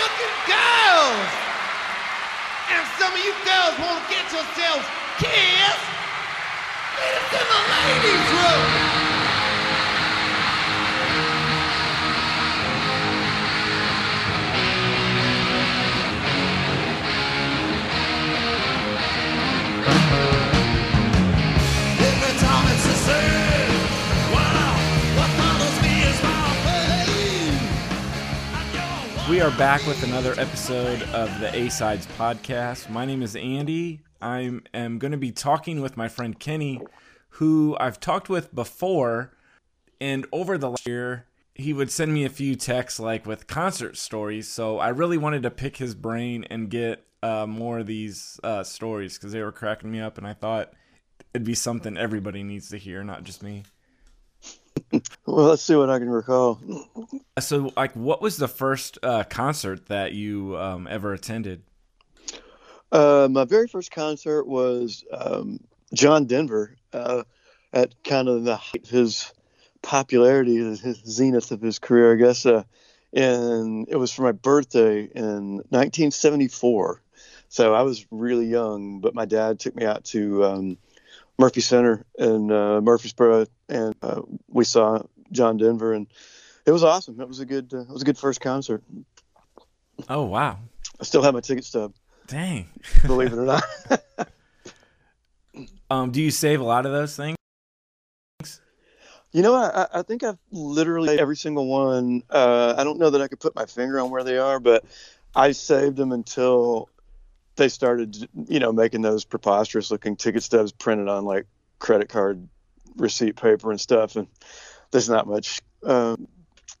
looking girls. And some of you girls want to get yourselves kissed. Meet us in the ladies' room. We are back with another episode of the A Sides podcast. My name is Andy. I am going to be talking with my friend Kenny, who I've talked with before. And over the last year, he would send me a few texts like with concert stories. So I really wanted to pick his brain and get uh, more of these uh, stories because they were cracking me up. And I thought it'd be something everybody needs to hear, not just me. Well, let's see what I can recall. So, like, what was the first uh, concert that you um, ever attended? Uh, my very first concert was um, John Denver uh, at kind of the height of his popularity, his zenith of his career, I guess. Uh, and it was for my birthday in 1974. So I was really young, but my dad took me out to um, Murphy Center in uh, Murfreesboro, and uh, we saw John Denver, and it was awesome. It was a good, uh, it was a good first concert. Oh, wow. I still have my ticket stub, Dang. believe it or not. Um, do you save a lot of those things? You know, I, I think I've literally every single one. Uh, I don't know that I could put my finger on where they are, but I saved them until they started, you know, making those preposterous looking ticket stubs printed on like credit card receipt paper and stuff. And there's not much, um,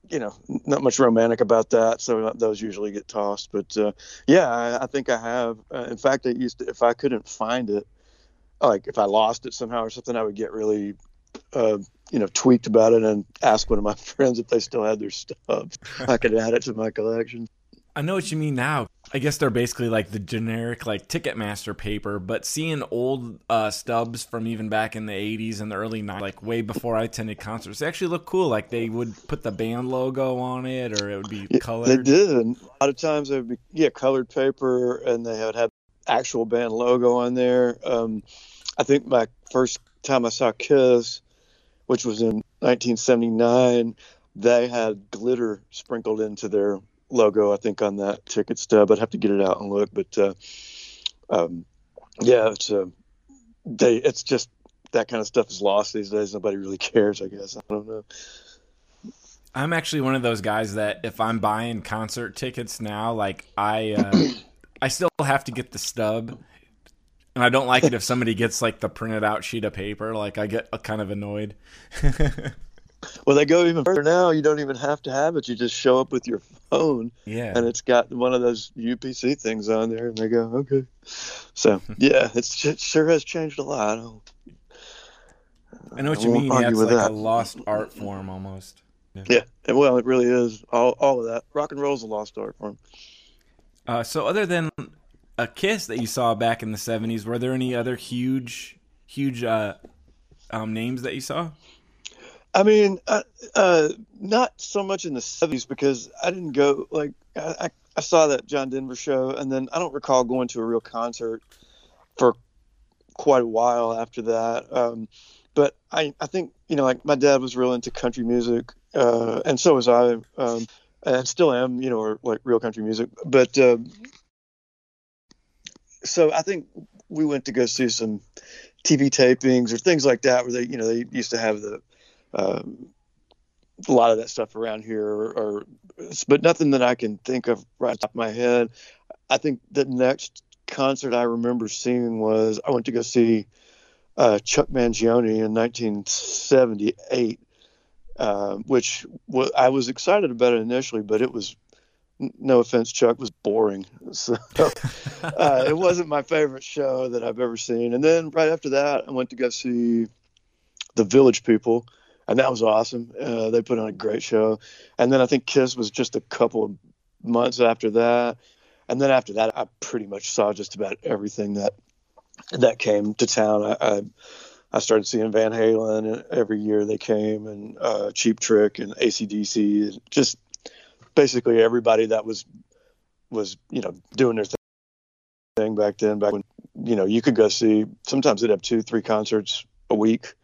you know, not much romantic about that. So those usually get tossed. But uh, yeah, I, I think I have. Uh, in fact, I used to, if I couldn't find it, like if I lost it somehow or something, I would get really uh, you know, tweaked about it and ask one of my friends if they still had their stuff. I could add it to my collection. I know what you mean now. I guess they're basically like the generic like Ticketmaster paper, but seeing old uh, stubs from even back in the 80s and the early 90s, like way before I attended concerts, they actually look cool. Like they would put the band logo on it or it would be colored. They did. And a lot of times they would be, yeah, colored paper and they would have actual band logo on there. Um, I think my first time I saw Kiss, which was in 1979, they had glitter sprinkled into their logo. I think on that ticket stub. I'd have to get it out and look, but uh, um, yeah, it's uh, they. It's just that kind of stuff is lost these days. Nobody really cares. I guess I don't know. I'm actually one of those guys that if I'm buying concert tickets now, like I, uh, I still have to get the stub, and I don't like it if somebody gets like the printed out sheet of paper. Like I get uh, kind of annoyed. Well, they go even further now. You don't even have to have it. You just show up with your phone, yeah, and it's got one of those UPC things on there, and they go, okay. So yeah, it's it sure has changed a lot. I I know what I you mean. Yeah, it's like that. a lost art form almost. Yeah, and well, it really is all all of that. Rock and roll's a lost art form. Uh, so, other than a Kiss that you saw back in the '70s, were there any other huge, huge uh, um, names that you saw? I mean, uh, uh, not so much in the '70s because I didn't go like I, I, saw that John Denver show, and then I don't recall going to a real concert for quite a while after that. Um, but I, I think you know, like my dad was real into country music, uh, and so was I, um, and still am, you know, or like real country music. But uh, so I think we went to go see some TV tapings or things like that, where they, you know, they used to have the um, a lot of that stuff around here, or, but nothing that I can think of right top of my head. I think the next concert I remember seeing was I went to go see uh, Chuck Mangione in 1978, uh, which wa- I was excited about it initially, but it was no offense, Chuck was boring. So uh, it wasn't my favorite show that I've ever seen. And then right after that, I went to go see the Village People, and that was awesome. Uh, they put on a great show. And then I think Kiss was just a couple of months after that. And then after that, I pretty much saw just about everything that that came to town. I, I, I started seeing Van Halen every year they came, and uh, Cheap Trick and ACDC, just basically everybody that was was you know doing their thing back then. Back when you know you could go see sometimes they'd have two three concerts a week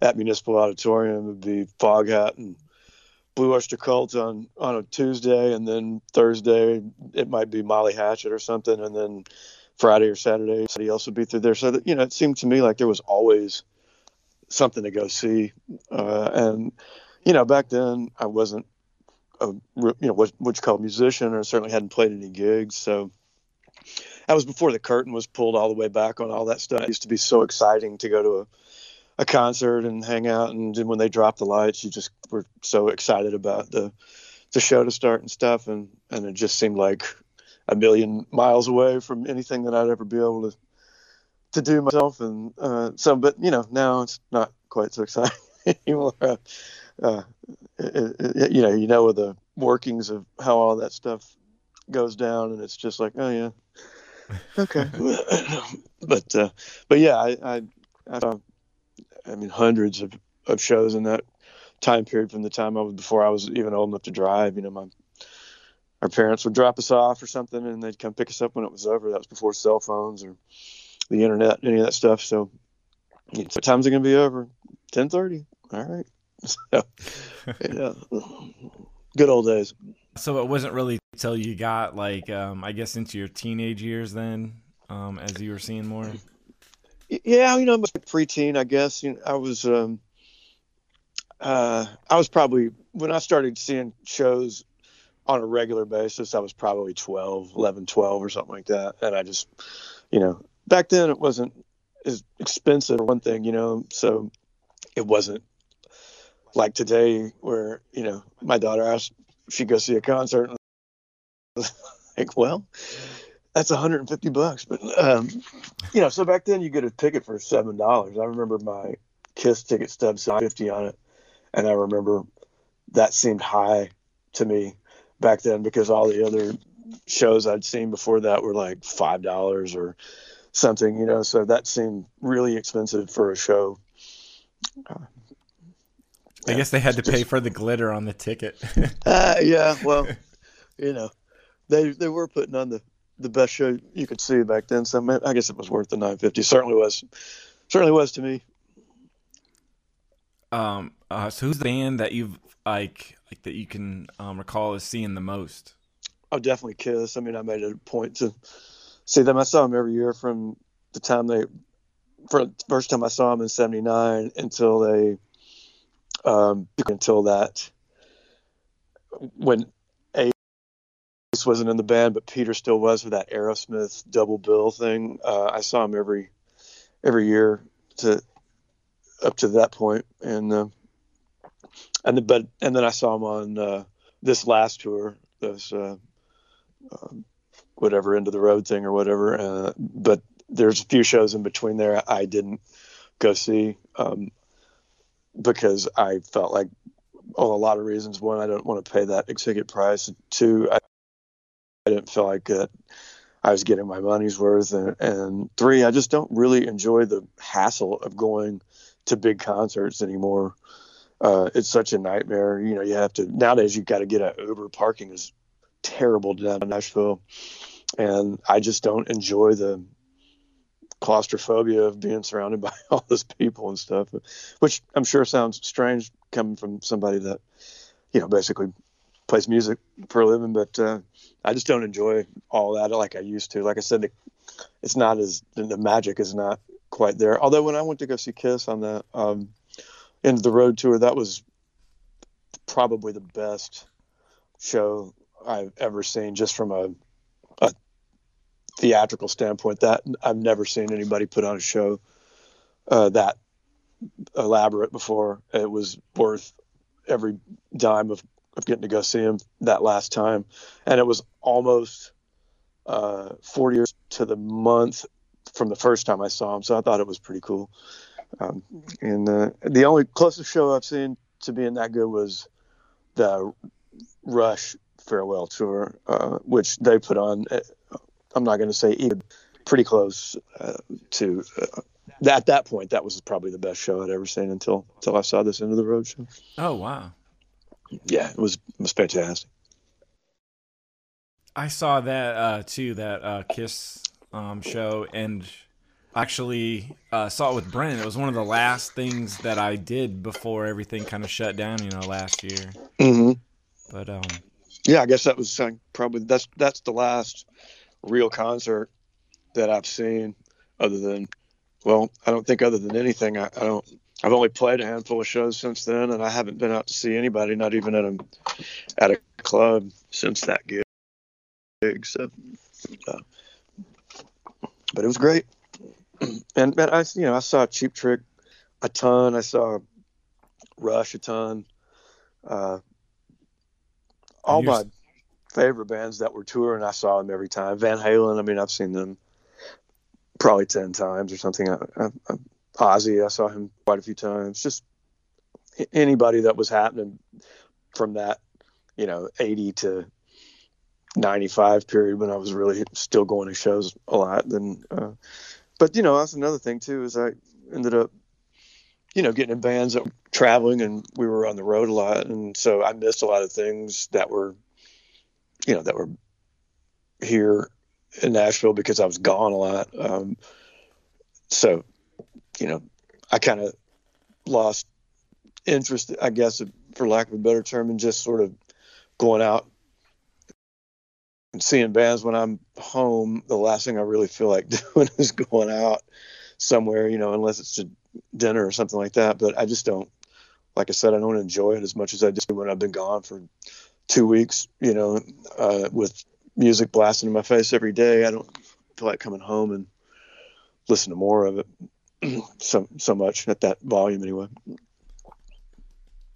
at Municipal Auditorium. It'd be Foghat and Blue Oyster Cult on on a Tuesday, and then Thursday it might be Molly Hatchet or something, and then Friday or Saturday somebody else would be through there. So that you know it seemed to me like there was always something to go see, uh, and you know back then I wasn't a you know what what you call musician, or certainly hadn't played any gigs, so. That was before the curtain was pulled all the way back on all that stuff. It used to be so exciting to go to a a concert and hang out. And then when they dropped the lights, you just were so excited about the the show to start and stuff. And and it just seemed like a million miles away from anything that I'd ever be able to to do myself. And uh, so, but you know, now it's not quite so exciting anymore. Uh, uh, it, it, you know, you know the workings of how all that stuff goes down, and it's just like, oh yeah, okay. but uh, but yeah, I I, I I mean, hundreds of, of shows in that time period from the time I was before I was even old enough to drive. You know, my our parents would drop us off or something, and they'd come pick us up when it was over. That was before cell phones or the internet, any of that stuff. So, you know, what time's it gonna be over? Ten thirty. All right. So, yeah, good old days. So it wasn't really until you got like, um, I guess, into your teenage years then, um, as you were seeing more. Yeah, you know, I'm a preteen, I guess. You know, I was, um, uh, I was probably when I started seeing shows on a regular basis. I was probably 12, 11, 12 or something like that, and I just, you know, back then it wasn't as expensive. One thing, you know, so it wasn't like today where you know my daughter asked if she go see a concert. like, well, that's 150 bucks. But um, you know, so back then you get a ticket for seven dollars. I remember my Kiss ticket stub said 50 on it, and I remember that seemed high to me back then because all the other shows I'd seen before that were like five dollars or something, you know. So that seemed really expensive for a show. Uh, I guess they had to pay for the glitter on the ticket. uh, yeah, well, you know, they they were putting on the the best show you could see back then. So I guess it was worth the 950. Certainly was. Certainly was to me. Um. Uh, so who's the band that you've like like that you can um, recall as seeing the most? Oh, definitely Kiss. I mean, I made it a point to see them. I saw them every year from the time they, for the first time I saw them in '79 until they, um, until that, when wasn't in the band, but Peter still was for that Aerosmith double bill thing. Uh, I saw him every every year to up to that point, and uh, and the, but and then I saw him on uh, this last tour, this uh, um, whatever end of the road thing or whatever. Uh, but there's a few shows in between there I didn't go see um, because I felt like well, a lot of reasons. One, I don't want to pay that ticket price. Two, I I didn't feel like that I was getting my money's worth. And, and three, I just don't really enjoy the hassle of going to big concerts anymore. Uh, it's such a nightmare. You know, you have to nowadays. You've got to get an Uber. Parking is terrible down in Nashville, and I just don't enjoy the claustrophobia of being surrounded by all those people and stuff. Which I'm sure sounds strange coming from somebody that, you know, basically plays music for a living. But uh, I just don't enjoy all that like I used to. Like I said, the, it's not as the magic is not quite there. Although when I went to go see Kiss on the um, end of the road tour, that was probably the best show I've ever seen, just from a, a theatrical standpoint. That I've never seen anybody put on a show uh, that elaborate before. It was worth every dime of of getting to go see him that last time, and it was almost uh, 40 years to the month from the first time I saw him. So I thought it was pretty cool. Um, and uh, the only closest show I've seen to being that good was the Rush farewell tour, uh, which they put on. Uh, I'm not going to say even pretty close uh, to. Uh, at that point, that was probably the best show I'd ever seen until until I saw this end of the road show. Oh wow! Yeah, it was it was fantastic. I saw that uh, too, that uh, Kiss um, show, and actually uh, saw it with Brennan. It was one of the last things that I did before everything kind of shut down, you know, last year. Mm-hmm. But um, Yeah, I guess that was uh, probably that's that's the last real concert that I've seen, other than, well, I don't think other than anything, I, I don't. I've only played a handful of shows since then, and I haven't been out to see anybody, not even at a at a club since that gig. So, uh, but it was great. And man, I you know I saw Cheap Trick a ton. I saw Rush a ton. Uh, all my favorite bands that were touring, I saw them every time. Van Halen, I mean, I've seen them probably ten times or something. I, I, I, Ozzy, I saw him quite a few times. Just anybody that was happening from that, you know, eighty to ninety-five period when I was really still going to shows a lot. Then, uh, but you know, that's another thing too. Is I ended up, you know, getting in bands that were traveling, and we were on the road a lot, and so I missed a lot of things that were, you know, that were here in Nashville because I was gone a lot. Um, so, you know, I kind of lost interest, I guess, for lack of a better term, in just sort of going out and seeing bands when I'm home. The last thing I really feel like doing is going out somewhere, you know, unless it's to dinner or something like that. But I just don't, like I said, I don't enjoy it as much as I do when I've been gone for two weeks, you know, uh, with music blasting in my face every day. I don't feel like coming home and listen to more of it so so much at that volume anyway.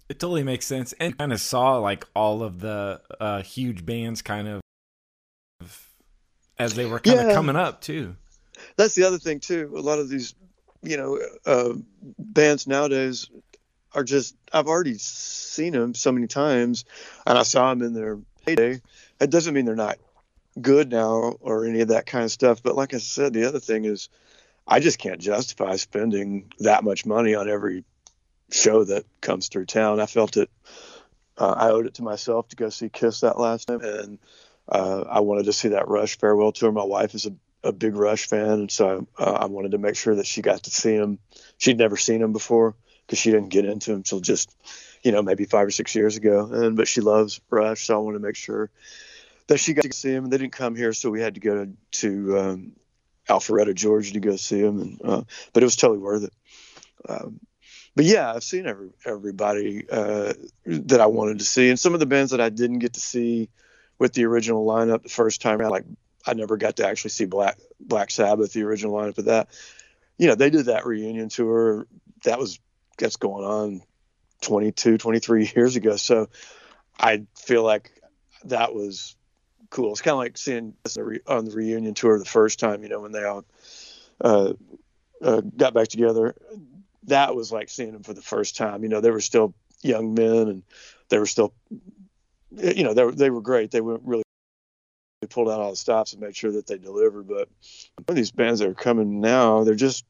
it totally makes sense, and kind of saw like all of the uh, huge bands kind of as they were kind of coming up too. That's the other thing too. A lot of these, you know, uh, bands nowadays are just. I've already seen them so many times, and I saw them in their heyday. It doesn't mean they're not good now or any of that kind of stuff. But like I said, the other thing is, I just can't justify spending that much money on every show that comes through town. I felt it. Uh, I owed it to myself to go see Kiss that last time, and uh, I wanted to see that Rush farewell tour. My wife is a a big Rush fan, and so uh, I wanted to make sure that she got to see him. She'd never seen him before because she didn't get into him until just, you know, maybe five or six years ago. And but she loves Rush, so I want to make sure that she got to see him. They didn't come here, so we had to go to um, Alpharetta, Georgia, to go see him. And uh, but it was totally worth it. Um, but yeah, I've seen every, everybody uh, that I wanted to see, and some of the bands that I didn't get to see with the original lineup the first time around, like I never got to actually see Black Black Sabbath, the original lineup of that. You know, they did that reunion tour. That was that's going on 22, 23 years ago. So I feel like that was cool. It's kind of like seeing on the reunion tour the first time. You know, when they all uh, uh, got back together. That was like seeing them for the first time. You know, they were still young men and they were still, you know, they were, they were great. They were really they pulled out all the stops and made sure that they delivered. But these bands that are coming now, they're just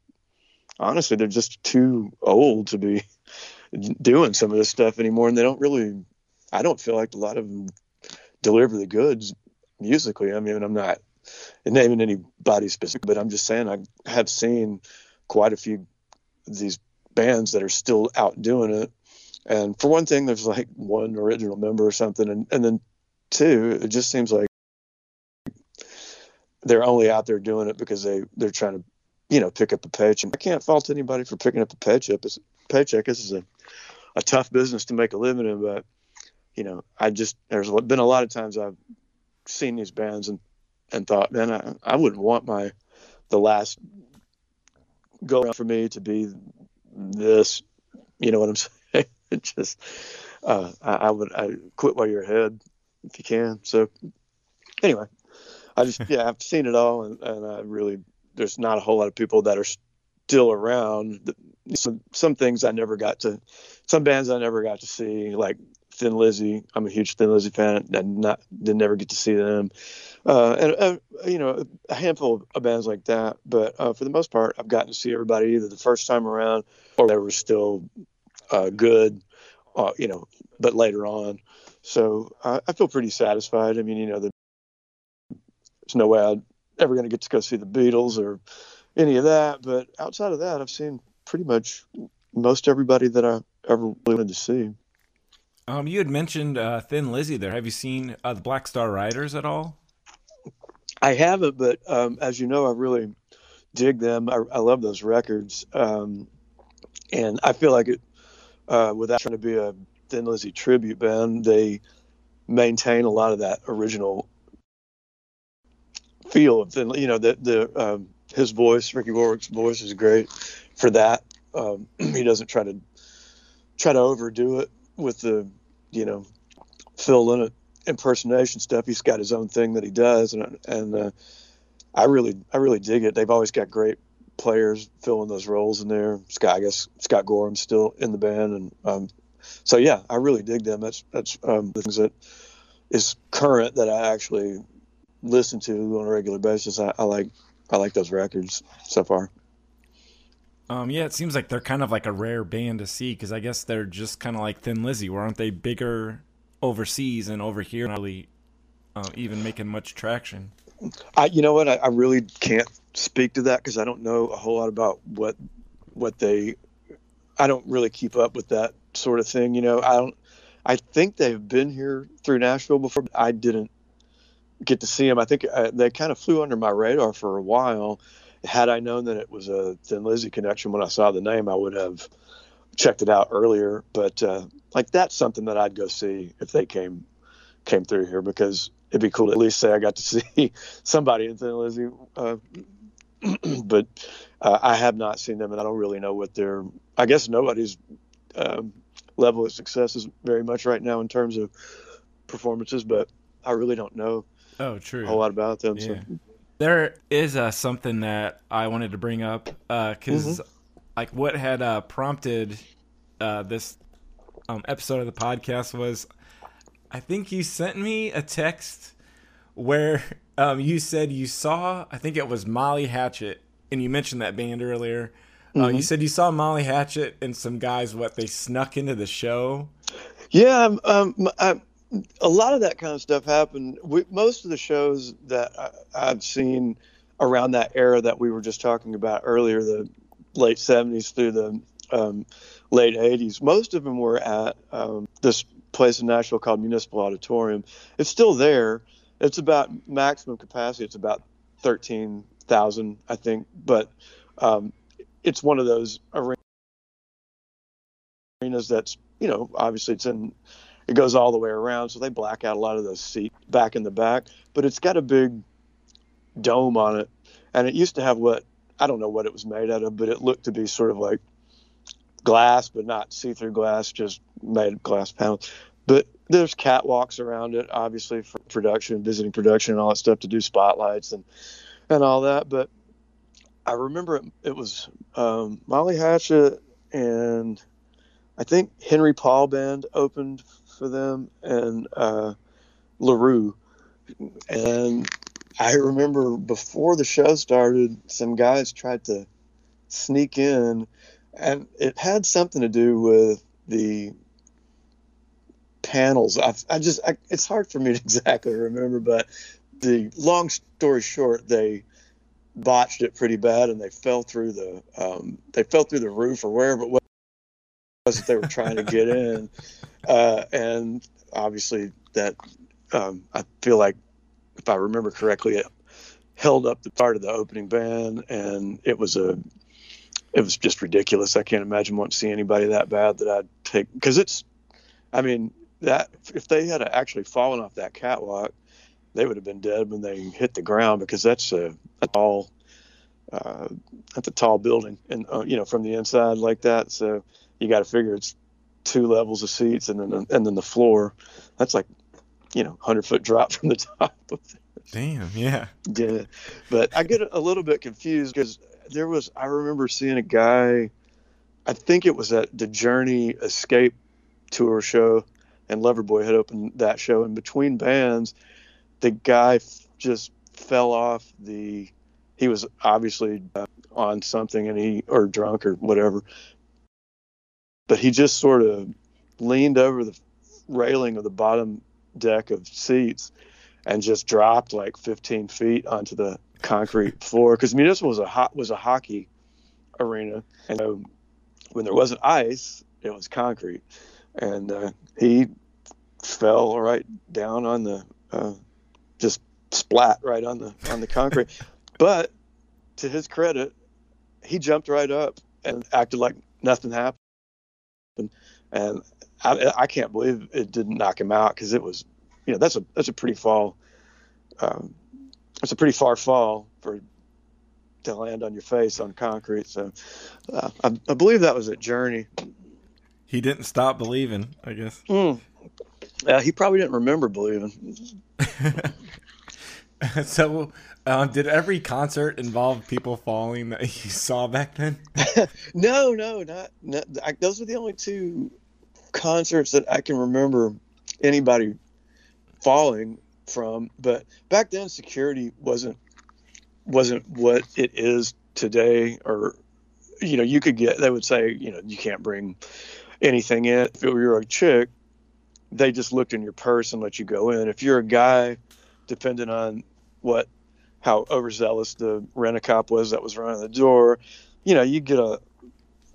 honestly, they're just too old to be doing some of this stuff anymore, and they don't really. I don't feel like a lot of them deliver the goods musically. I mean, I'm not naming anybody specific, but I'm just saying I have seen quite a few these bands that are still out doing it. And for one thing, there's like one original member or something, and, and then two, it just seems like they're only out there doing it because they they're trying to, you know, pick up a paycheck. I can't fault anybody for picking up a paycheck. It's, paycheck. This is a, a tough business to make a living in, but you know, I just there's been a lot of times I've seen these bands and and thought, man, I, I wouldn't want my the last go around for me to be this. You know what I'm saying? it just uh, I, I would I quit while you're ahead if you can. So anyway, I just yeah I've seen it all and, and I really there's not a whole lot of people that are still around. Some some things I never got to, some bands I never got to see like Thin Lizzy. I'm a huge Thin Lizzy fan. and not did never get to see them, uh, and uh, you know a handful of bands like that. But uh, for the most part, I've gotten to see everybody either the first time around or they were still uh, good, uh, you know, but later on. So I feel pretty satisfied. I mean, you know, the there's no way I'd ever going to get to go see the Beatles or any of that. But outside of that, I've seen pretty much most everybody that I ever wanted to see. Um, you had mentioned uh, Thin Lizzy there. Have you seen uh, the Black Star Riders at all? I haven't, but um, as you know, I really dig them. I, I love those records, um, and I feel like it. Uh, without trying to be a Thin Lizzy tribute band, they maintain a lot of that original feel of Thin. You know, the the um, his voice, Ricky Warwick's voice, is great for that. Um, he doesn't try to try to overdo it with the, you know, Phil Lynott impersonation stuff. He's got his own thing that he does, and and uh, I really I really dig it. They've always got great players filling those roles in there. Scott, I guess Scott Gorham's still in the band, and um, so yeah, I really dig them. That's that's um, the things that is current that I actually listen to on a regular basis. I, I like I like those records so far. Um, yeah, it seems like they're kind of like a rare band to see because I guess they're just kind of like Thin Lizzy, where aren't they bigger overseas and over here, not really uh, even making much traction? I, you know what, I, I really can't speak to that because I don't know a whole lot about what what they. I don't really keep up with that sort of thing. You know, I don't. I think they've been here through Nashville before. I didn't get to see them. I think uh, they kind of flew under my radar for a while had I known that it was a Thin Lizzy connection when I saw the name, I would have checked it out earlier. But uh, like that's something that I'd go see if they came came through here because it'd be cool to at least say I got to see somebody in Thin Lizzy. Uh, but uh, I have not seen them, and I don't really know what their. I guess nobody's um, level of success is very much right now in terms of performances, but I really don't know. Oh, true. A whole lot about them. Yeah. So there is uh, something that I wanted to bring up because, uh, mm-hmm. like, what had uh, prompted uh, this um, episode of the podcast was, I think you sent me a text where um, you said you saw, I think it was Molly Hatchet, and you mentioned that band earlier. Uh, mm-hmm. you said you saw Molly Hatchet and some guys. What they snuck into the show? Yeah, um, um I, a lot of that kind of stuff happened. We, most of the shows that I, have seen around that era that we were just talking about earlier, the late 70s through the um, late 80s, most of them were at um, this place in Nashville called Municipal Auditorium. It's still there. It's about maximum capacity. It's about 13,000, I think. But um, it's one of those arenas that's, you know, obviously it's in it goes all the way around, so they black out a lot of the seats back in the back. But it's got a big dome on it, and it used to have what I don't know what it was made out of, but it looked to be sort of like glass, but not see-through glass, just made glass panels. But there's catwalks around it, obviously for production, visiting production, and all that stuff to do spotlights and and all that. But I remember it, it was um, Molly Hatchet and I think Henry Paul Band opened for them and uh, LaRue. And I remember before the show started, some guys tried to sneak in, and it had something to do with the panels. I, I just, I, it's hard for me to exactly remember, but the long story short, they botched it pretty bad, and they fell through the, um, they fell through the roof or wherever it was that they were trying to get in. Uh, and obviously, that um, I feel like, if I remember correctly, it held up the part of the opening band, and it was a, it was just ridiculous. I can't imagine wanting to see anybody that bad that I'd take because it's, I mean, that if they had actually fallen off that catwalk, they would have been dead when they hit the ground because that's a, a tall, uh, that's a tall building, and uh, you know from the inside like that. So you got to figure it's two levels of seats and then and then the floor. That's like you know, hundred foot drop from the top. Damn, yeah, yeah. But I get a little bit confused because there was I remember seeing a guy. I think it was at the Journey Escape tour show, and Loverboy had opened that show. And between bands, the guy just fell off the. He was obviously uh, on something, and he or drunk or whatever, but he just sort of leaned over the railing of the bottom deck of seats and just dropped like 15 feet onto the concrete floor because municipal was a hot was a hockey arena, and so when there wasn't ice, it was concrete, and uh, he fell right down on the uh, just splat right on the on the concrete. but to his credit, he jumped right up and acted like nothing happened. And I, I can't believe it didn't knock him out because it was, you know, that's a that's a pretty fall. Um, it's a pretty far fall for to land on your face on concrete. So uh, I, I, believe that was a Journey. He didn't stop believing, I guess. Mm. Yeah, he probably didn't remember believing. so, uh, did every concert involve people falling that you saw back then? no, no, not, not I, those were the only two concerts that I can remember anybody falling from. But back then, security wasn't wasn't what it is today. Or you know, you could get they would say you know you can't bring anything in. If you're a chick, they just looked in your purse and let you go in. If you're a guy, depending on what how overzealous the rent a cop was that was running the door, you know, you get a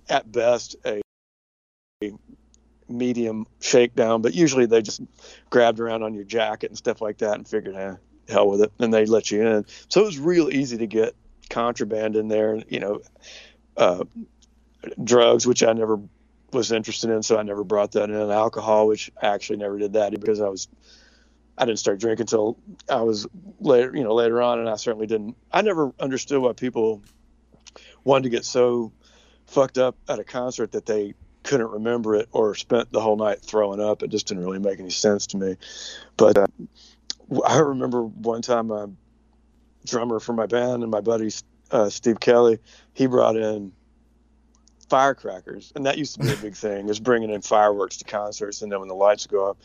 at best a, a medium shakedown, but usually they just grabbed around on your jacket and stuff like that and figured, eh, hell with it, and they let you in. So it was real easy to get contraband in there, you know, uh, drugs, which I never was interested in, so I never brought that in. Alcohol, which I actually never did that because I was I didn't start drinking until I was later, you know, later on, and I certainly didn't. I never understood why people wanted to get so fucked up at a concert that they couldn't remember it or spent the whole night throwing up. It just didn't really make any sense to me. But uh, I remember one time a drummer for my band and my buddy uh, Steve Kelly, he brought in firecrackers, and that used to be a big thing, is bringing in fireworks to concerts, and then when the lights go up,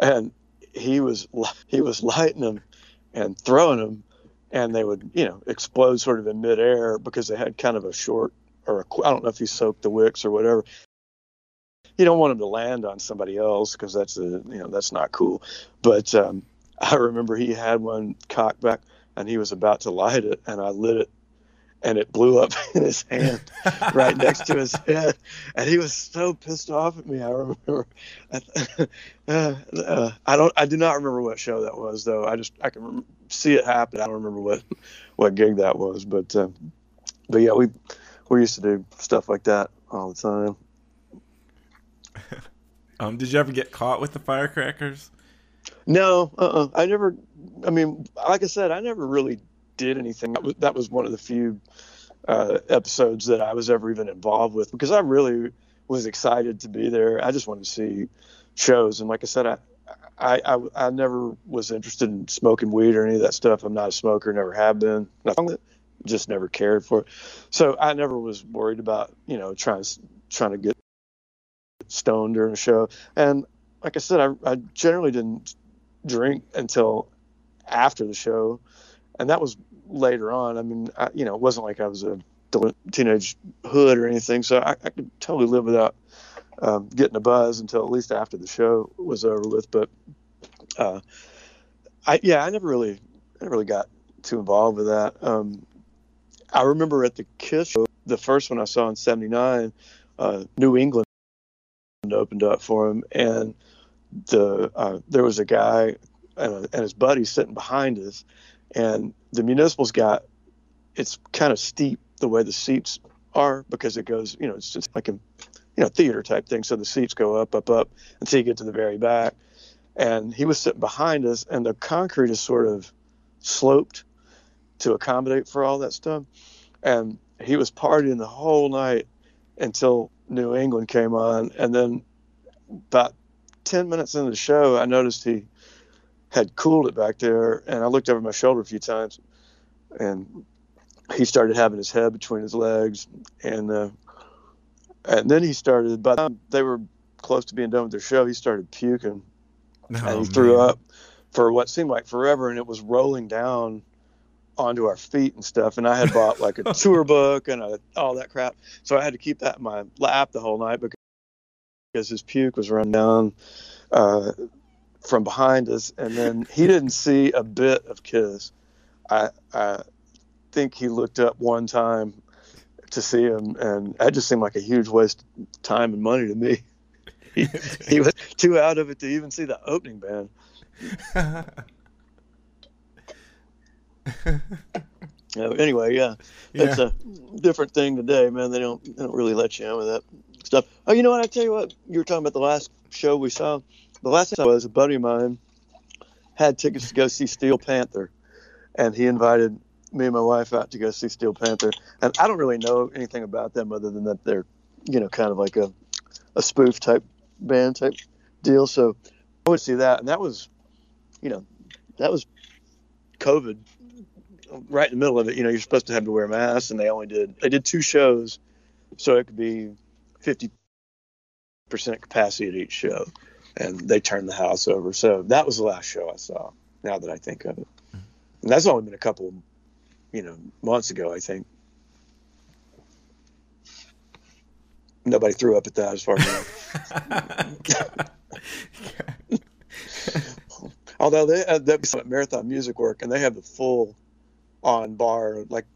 and he was he was lighting them and throwing them, and they would you know explode sort of in midair because they had kind of a short or I don't know if he soaked the wicks or whatever. You don't want them to land on somebody else because that's a you know that's not cool. But um, I remember he had one cocked back and he was about to light it, and I lit it and it blew up in his hand right next to his head. And he was so pissed off at me i remember. Uh, uh, i don't i do not remember what show that was though. I just i can rem- see it happen. I don't remember what what gig that was but uh, but yeah we we used to do stuff like that all the time. Um did you ever get caught with the firecrackers? No uh-uh. i never i mean like i said i never really did anything. That was, that was one of the few uh, episodes that I was ever even involved with because I really was excited to be there. I just wanted to see shows, and like I said, I, I, I, I never was interested in smoking weed or any of that stuff. I'm not a smoker, never have been. Just never cared for it. So I never was worried about you know trying trying to get stoned during a show. And like I said, I, I generally didn't drink until after the show and that was later on. I mean, I, you know, it wasn't like I was a teenage hood or anything, so I, I could totally live without um, getting a buzz until at least after the show was over with. But uh, I, yeah, I never really, I never really got too involved with that. Um, I remember at the Kiss show, the first one I saw in '79, uh, New England opened up for him, and the uh, there was a guy and, and his buddy sitting behind us and the municipal's got it's kind of steep the way the seats are because it goes you know it's just like a you know theater type thing. So the seats go up up up until you get to the very back. And he was sitting behind us and the concrete is sort of sloped to accommodate for all that stuff. And he was partying the whole night until new england came on. And then about 10 minutes into the show i noticed he had cooled it back there, and I looked over my shoulder a few times, and he started having his head between his legs, and uh, and then he started. By the time they were close to being done with their show, he started puking, oh, and he threw up for what seemed like forever, and it was rolling down onto our feet and stuff. And I had bought like a tour book and a, all that crap, so I had to keep that in my lap the whole night because because his puke was running down. Uh, from behind us, and then he didn't see a bit of Kiss. I, I think he looked up one time to see him, and that just seemed like a huge waste of time and money to me. he, he was too out of it to even see the opening band. Anyway, yeah, it's Yeah. a different thing today, man. They don't they don't really let you in with that stuff. Oh, you know what? I tell you what, you were talking about the last show we saw. The last time I was a buddy of mine had tickets to go see Steel Panther, and he invited me and my wife out to go see Steel Panther. And I don't really know anything about them other than that they're, you know, kind of like a a spoof type band type deal. So I would see that, and that was, you know, that was COVID right in the middle of it. You know, you're supposed to have to wear masks, and they only did they did two shows, so it could be fifty percent capacity at each show, and they turned the house over. So that was the last show I saw. Now that I think of it, and that's only been a couple, you know, months ago. I think nobody threw up at that, as far as I know. Although they uh, at Marathon Music Work, and they have the full on bar, like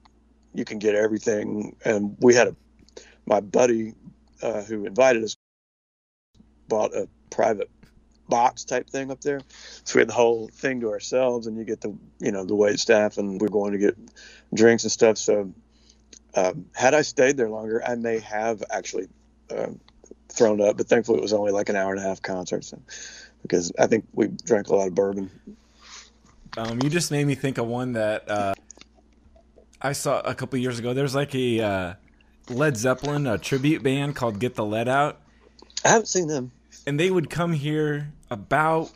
you can get everything. And we had a my buddy uh, who invited us bought a private box type thing up there, so we had the whole thing to ourselves, and you get the you know the wait staff, and we're going to get drinks and stuff. So um, had I stayed there longer, I may have actually uh, thrown up, but thankfully it was only like an hour and a half concert. So, because I think we drank a lot of bourbon. Um, you just made me think of one that uh, I saw a couple years ago. There's like a uh, Led Zeppelin a tribute band called Get the Lead Out, I haven't seen them. And they would come here about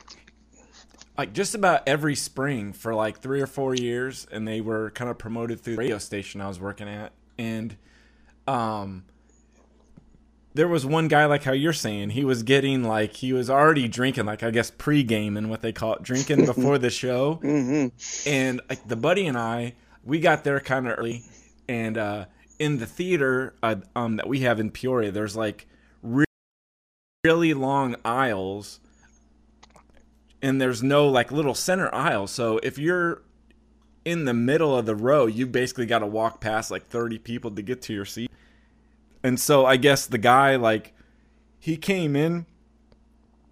like just about every spring for like three or four years, and they were kind of promoted through the radio station I was working at, and um. There was one guy like how you're saying he was getting like he was already drinking like I guess pre-game and what they call it drinking before the show. Hmm and like the buddy and I, we got there kind of early, and uh, in the theater uh, um, that we have in Peoria, there's like really long aisles, and there's no like little center aisle. So if you're in the middle of the row, you basically got to walk past like 30 people to get to your seat. And so I guess the guy like he came in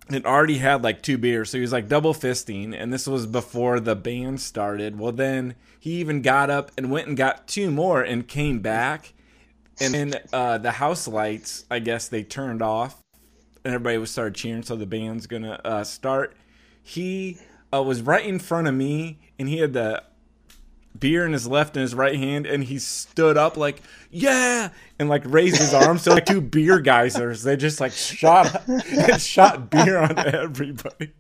and already had like two beers, so he was like double fisting, and this was before the band started. Well, then he even got up and went and got two more and came back, and then uh, the house lights, I guess they turned off, and everybody was started cheering, so the band's gonna uh, start. He uh, was right in front of me, and he had the beer in his left and his right hand, and he stood up like, "Yeah!" and like raised his arms. So like two beer geysers, they just like shot shot beer on everybody.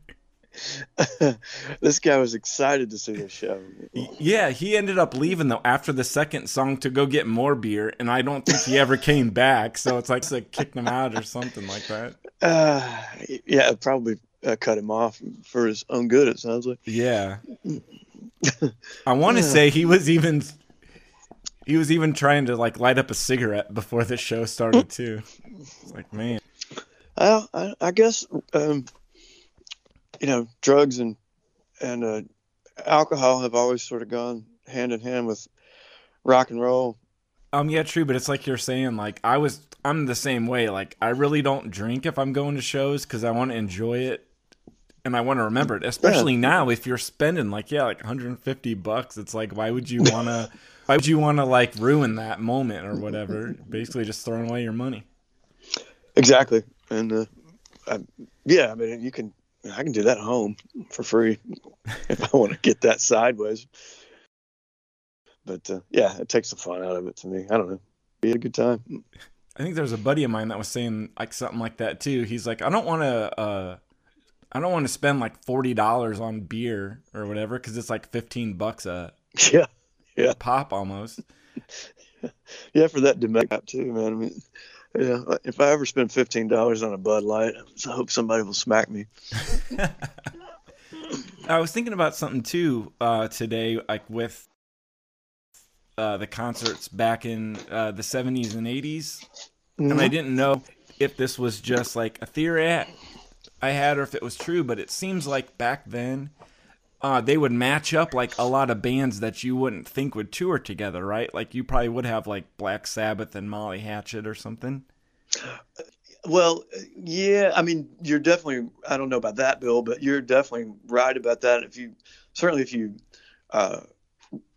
this guy was excited to see the show. Yeah, he ended up leaving though after the second song to go get more beer, and I don't think he ever came back. So it's like they kicked him out or something like that. Uh, yeah, probably uh, cut him off for his own good. It sounds like. Yeah, I want to say he was even he was even trying to like light up a cigarette before the show started too. It's like man, Well, I, I guess um, you know drugs and and uh, alcohol have always sort of gone hand in hand with rock and roll. um, yeah, true, but it's like you're saying, like I was, I'm the same way. Like I really don't drink if I'm going to shows because I want to enjoy it and I want to remember it. Especially now, if you're spending like yeah, like 150 bucks, it's like why would you wanna, why would you wanna like ruin that moment or whatever? Basically, just throwing away your money. Exactly, and uh, I, yeah, I mean you can I can do that home for free if I want to get that sideways. But uh, yeah, it takes the fun out of it to me. I don't know. Be a good time. I think there's a buddy of mine that was saying like something like that too. He's like, I don't want to, uh, I don't want to spend like forty dollars on beer or whatever because it's like fifteen bucks a Yeah, pop almost. yeah, for that domestic too, man. I mean, yeah, if I ever spend fifteen dollars on a Bud Light, I hope somebody will smack me. I was thinking about something too uh, today, like with uh, the concerts back in uh, the '70s and '80s, and I didn't know if this was just like a theory I had or if it was true, but it seems like back then uh, they would match up like a lot of bands that you wouldn't think would tour together, right? Like you probably would have like Black Sabbath and Molly Hatchet or something. Well, yeah, I mean, you're definitely, I don't know about that, Bill, but you're definitely right about that. If you, certainly if you uh,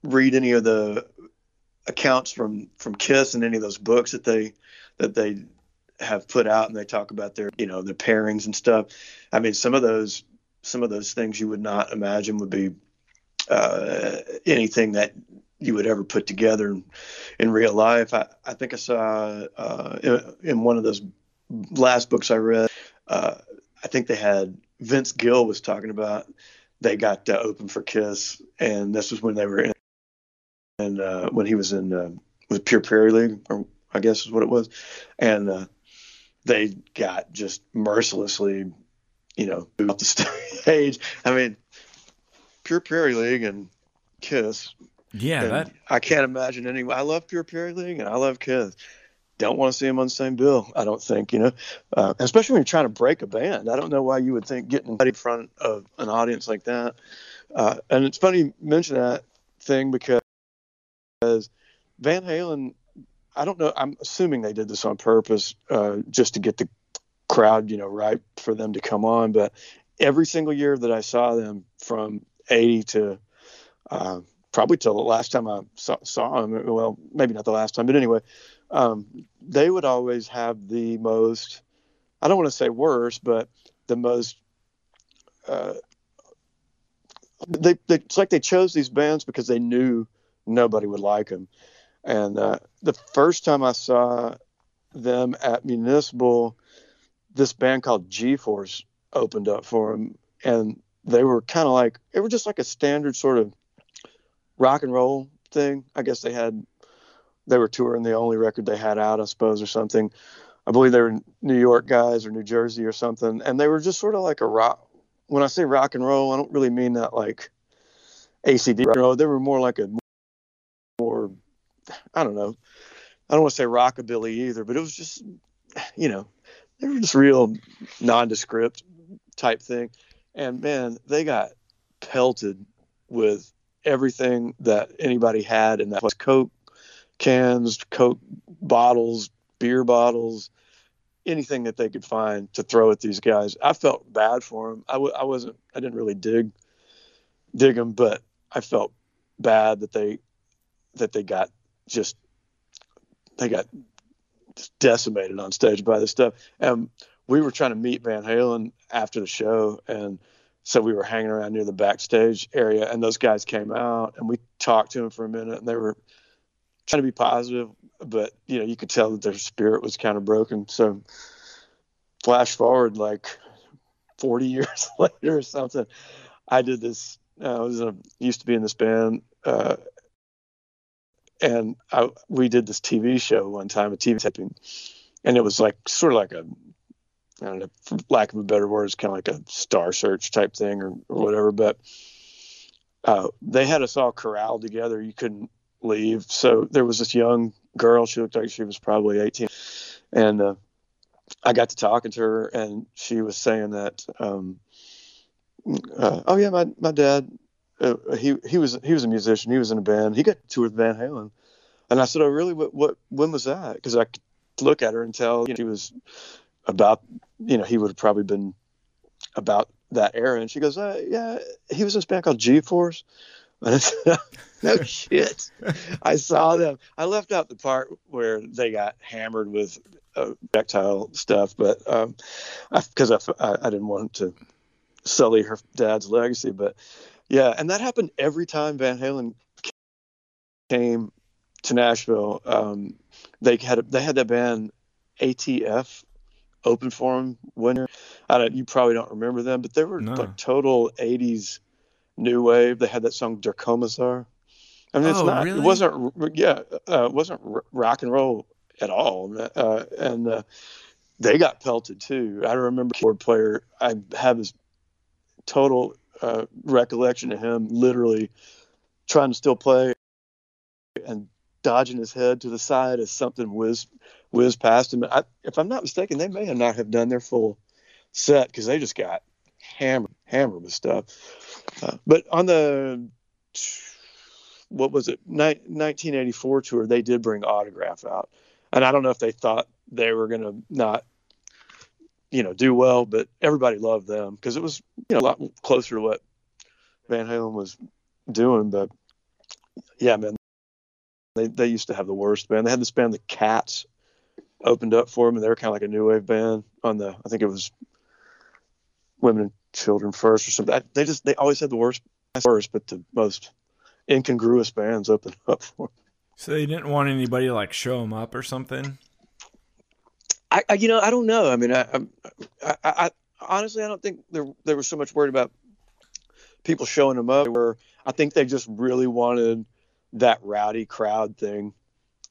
read any of the accounts from, from Kiss and any of those books that they, that they have put out and they talk about their, you know, their pairings and stuff. I mean, some of those, some of those things you would not imagine would be uh, anything that you would ever put together in, in real life. I, I think I saw uh, in, in one of those last books I read, uh, I think they had Vince Gill was talking about they got uh, open for Kiss, and this was when they were in, and uh, when he was in uh, with Pure Prairie League, or I guess is what it was, and they got just mercilessly, you know, off the stage. I mean, Pure Prairie League and Kiss. Yeah, and that I can't imagine any. I love Pure Prairie League and I love Kiss don't want to see them on the same bill. I don't think, you know, uh, especially when you're trying to break a band. I don't know why you would think getting in front of an audience like that. Uh, and it's funny you mention that thing because Van Halen, I don't know, I'm assuming they did this on purpose uh, just to get the crowd, you know, right for them to come on. But every single year that I saw them from 80 to uh, probably till the last time I saw, saw them, well, maybe not the last time, but anyway, um, they would always have the most i don't want to say worse but the most uh, they, they, it's like they chose these bands because they knew nobody would like them and uh, the first time i saw them at municipal this band called g-force opened up for them and they were kind of like it was just like a standard sort of rock and roll thing i guess they had they were touring the only record they had out, I suppose, or something. I believe they were New York guys or New Jersey or something, and they were just sort of like a rock. When I say rock and roll, I don't really mean that like ACD rock. They were more like a more, I don't know. I don't want to say rockabilly either, but it was just, you know, they were just real nondescript type thing. And man, they got pelted with everything that anybody had, and that was Coke, cans, Coke bottles, beer bottles, anything that they could find to throw at these guys. I felt bad for them. I w- I wasn't, I didn't really dig, dig them, but I felt bad that they, that they got just, they got decimated on stage by this stuff. And we were trying to meet Van Halen after the show. And so we were hanging around near the backstage area and those guys came out and we talked to them for a minute and they were, trying to be positive, but you know, you could tell that their spirit was kind of broken. So flash forward like 40 years later or something, I did this. Uh, I was a, used to be in this band, uh, and I, we did this TV show one time, a TV taping, and it was like sort of like a, I don't know, for lack of a better word, it's kind of like a star search type thing or, or whatever. But uh, they had us all corralled together. You couldn't leave. So there was this young girl. She looked like she was probably 18, and uh, I got to talking to her, and she was saying that, um, uh, oh yeah, my my dad, uh, he he was he was a musician. He was in a band. He got to tour with Van Halen, and I said, oh really? What what when was that? Because I could look at her and tell you know, she was about you know he would have probably been about that era. And she goes, uh, yeah, he was in this band called G Force. And I said, no shit. I saw them. I left out the part where they got hammered with uh, projectile stuff, but because um, I, I, I, didn't want to sully her dad's legacy. But yeah, and that happened every time Van Halen came to Nashville. Um, they had they had that band ATF open for them winter. I don't, you probably don't remember them, but they were no. like total '80s new wave. They had that song Der Kommissar. I mean, it's oh, not. Really? It wasn't. Yeah, uh, it wasn't rock and roll at all. Uh, and uh, they got pelted too. I remember keyboard player. I have his total uh, recollection of him literally trying to still play and dodging his head to the side as something whiz whizzed past him. I, if I'm not mistaken, they may have not have done their full set because they just got hammered, hammered with stuff. Uh, but on the what was it, ni- 1984 tour, they did bring Autograph out, and I don't know if they thought they were gonna not, you know, do well, but everybody loved them because it was you know a lot closer to what Van Halen was doing. But yeah, man, they they used to have the worst band. They had this band, the Cats, opened up for them, and they were kind of like a new wave band on the. I think it was Women and Children First or something. They just they always had the worst, worst, but the most incongruous bands open up for. Them. So they didn't want anybody to like show them up or something. I, I you know I don't know. I mean I, I, I, honestly I don't think they they were so much worried about people showing them up. Where I think they just really wanted that rowdy crowd thing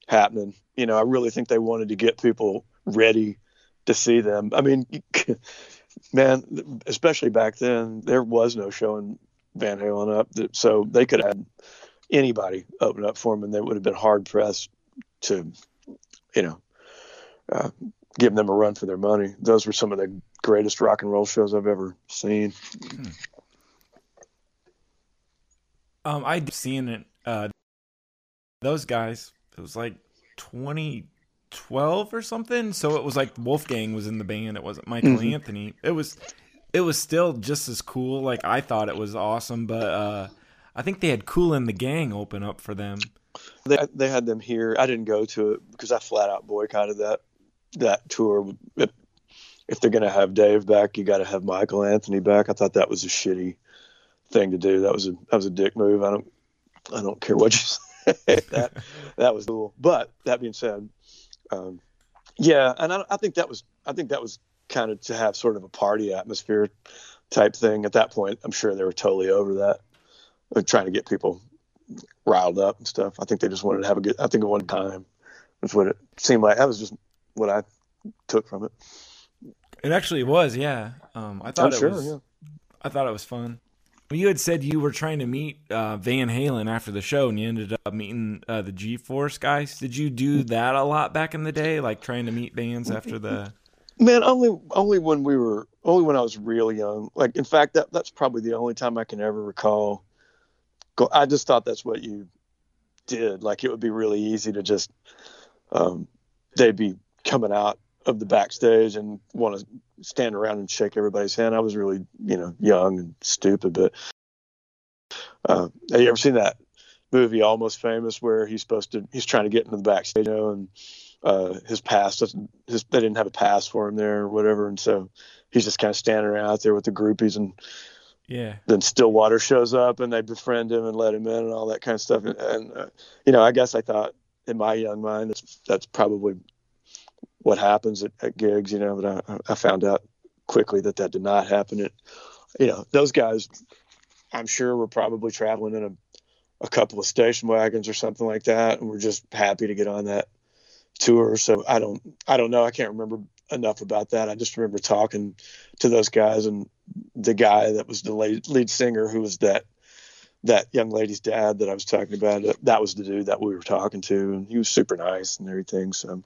happening. You know, I really think they wanted to get people ready to see them. I mean, man, especially back then, there was no showing Van Halen up, so they could have anybody open up for them, and they would have been hard pressed to, you know, uh, give them a run for their money. Those were some of the greatest rock and roll shows I've ever seen. Hmm. Um, I'd seen it. Uh, those guys. It was like 2012 or something. So it was like Wolfgang was in the band. It wasn't Michael mm-hmm. Anthony. It was. It was still just as cool. Like I thought it was awesome, but uh, I think they had Kool and the Gang open up for them. They they had them here. I didn't go to it because I flat out boycotted that that tour. If, if they're gonna have Dave back, you got to have Michael Anthony back. I thought that was a shitty thing to do. That was a that was a dick move. I don't I don't care what you say. that that was cool. But that being said, um, yeah, and I, I, think that was I think that was kind of to have sort of a party atmosphere type thing. At that point, I'm sure they were totally over that, like trying to get people riled up and stuff. I think they just wanted to have a good. I think at one time, that's what it seemed like. That was just what I took from it. It actually was, yeah. Um, I thought I'm it sure, was. Yeah. I thought it was fun. You had said you were trying to meet uh, Van Halen after the show, and you ended up meeting uh, the G Force guys. Did you do that a lot back in the day, like trying to meet bands after the? Man, only only when we were only when I was real young. Like, in fact, that that's probably the only time I can ever recall. Go, I just thought that's what you did. Like, it would be really easy to just um, they'd be coming out of the backstage and want to stand around and shake everybody's hand. I was really, you know, young and stupid. But uh, have you ever seen that movie, Almost Famous, where he's supposed to he's trying to get into the backstage, you know, and uh, his pass doesn't his they didn't have a pass for him there or whatever, and so he's just kind of standing around out there with the groupies and. Yeah. Then Stillwater shows up and they befriend him and let him in and all that kind of stuff. And, and uh, you know, I guess I thought in my young mind that's that's probably what happens at, at gigs, you know. But I, I, found out quickly that that did not happen. It, you know, those guys, I'm sure, were probably traveling in a, a couple of station wagons or something like that, and we're just happy to get on that tour. So I don't, I don't know. I can't remember enough about that. I just remember talking to those guys and the guy that was the lead, lead singer, who was that that young lady's dad that I was talking about. That was the dude that we were talking to, and he was super nice and everything. So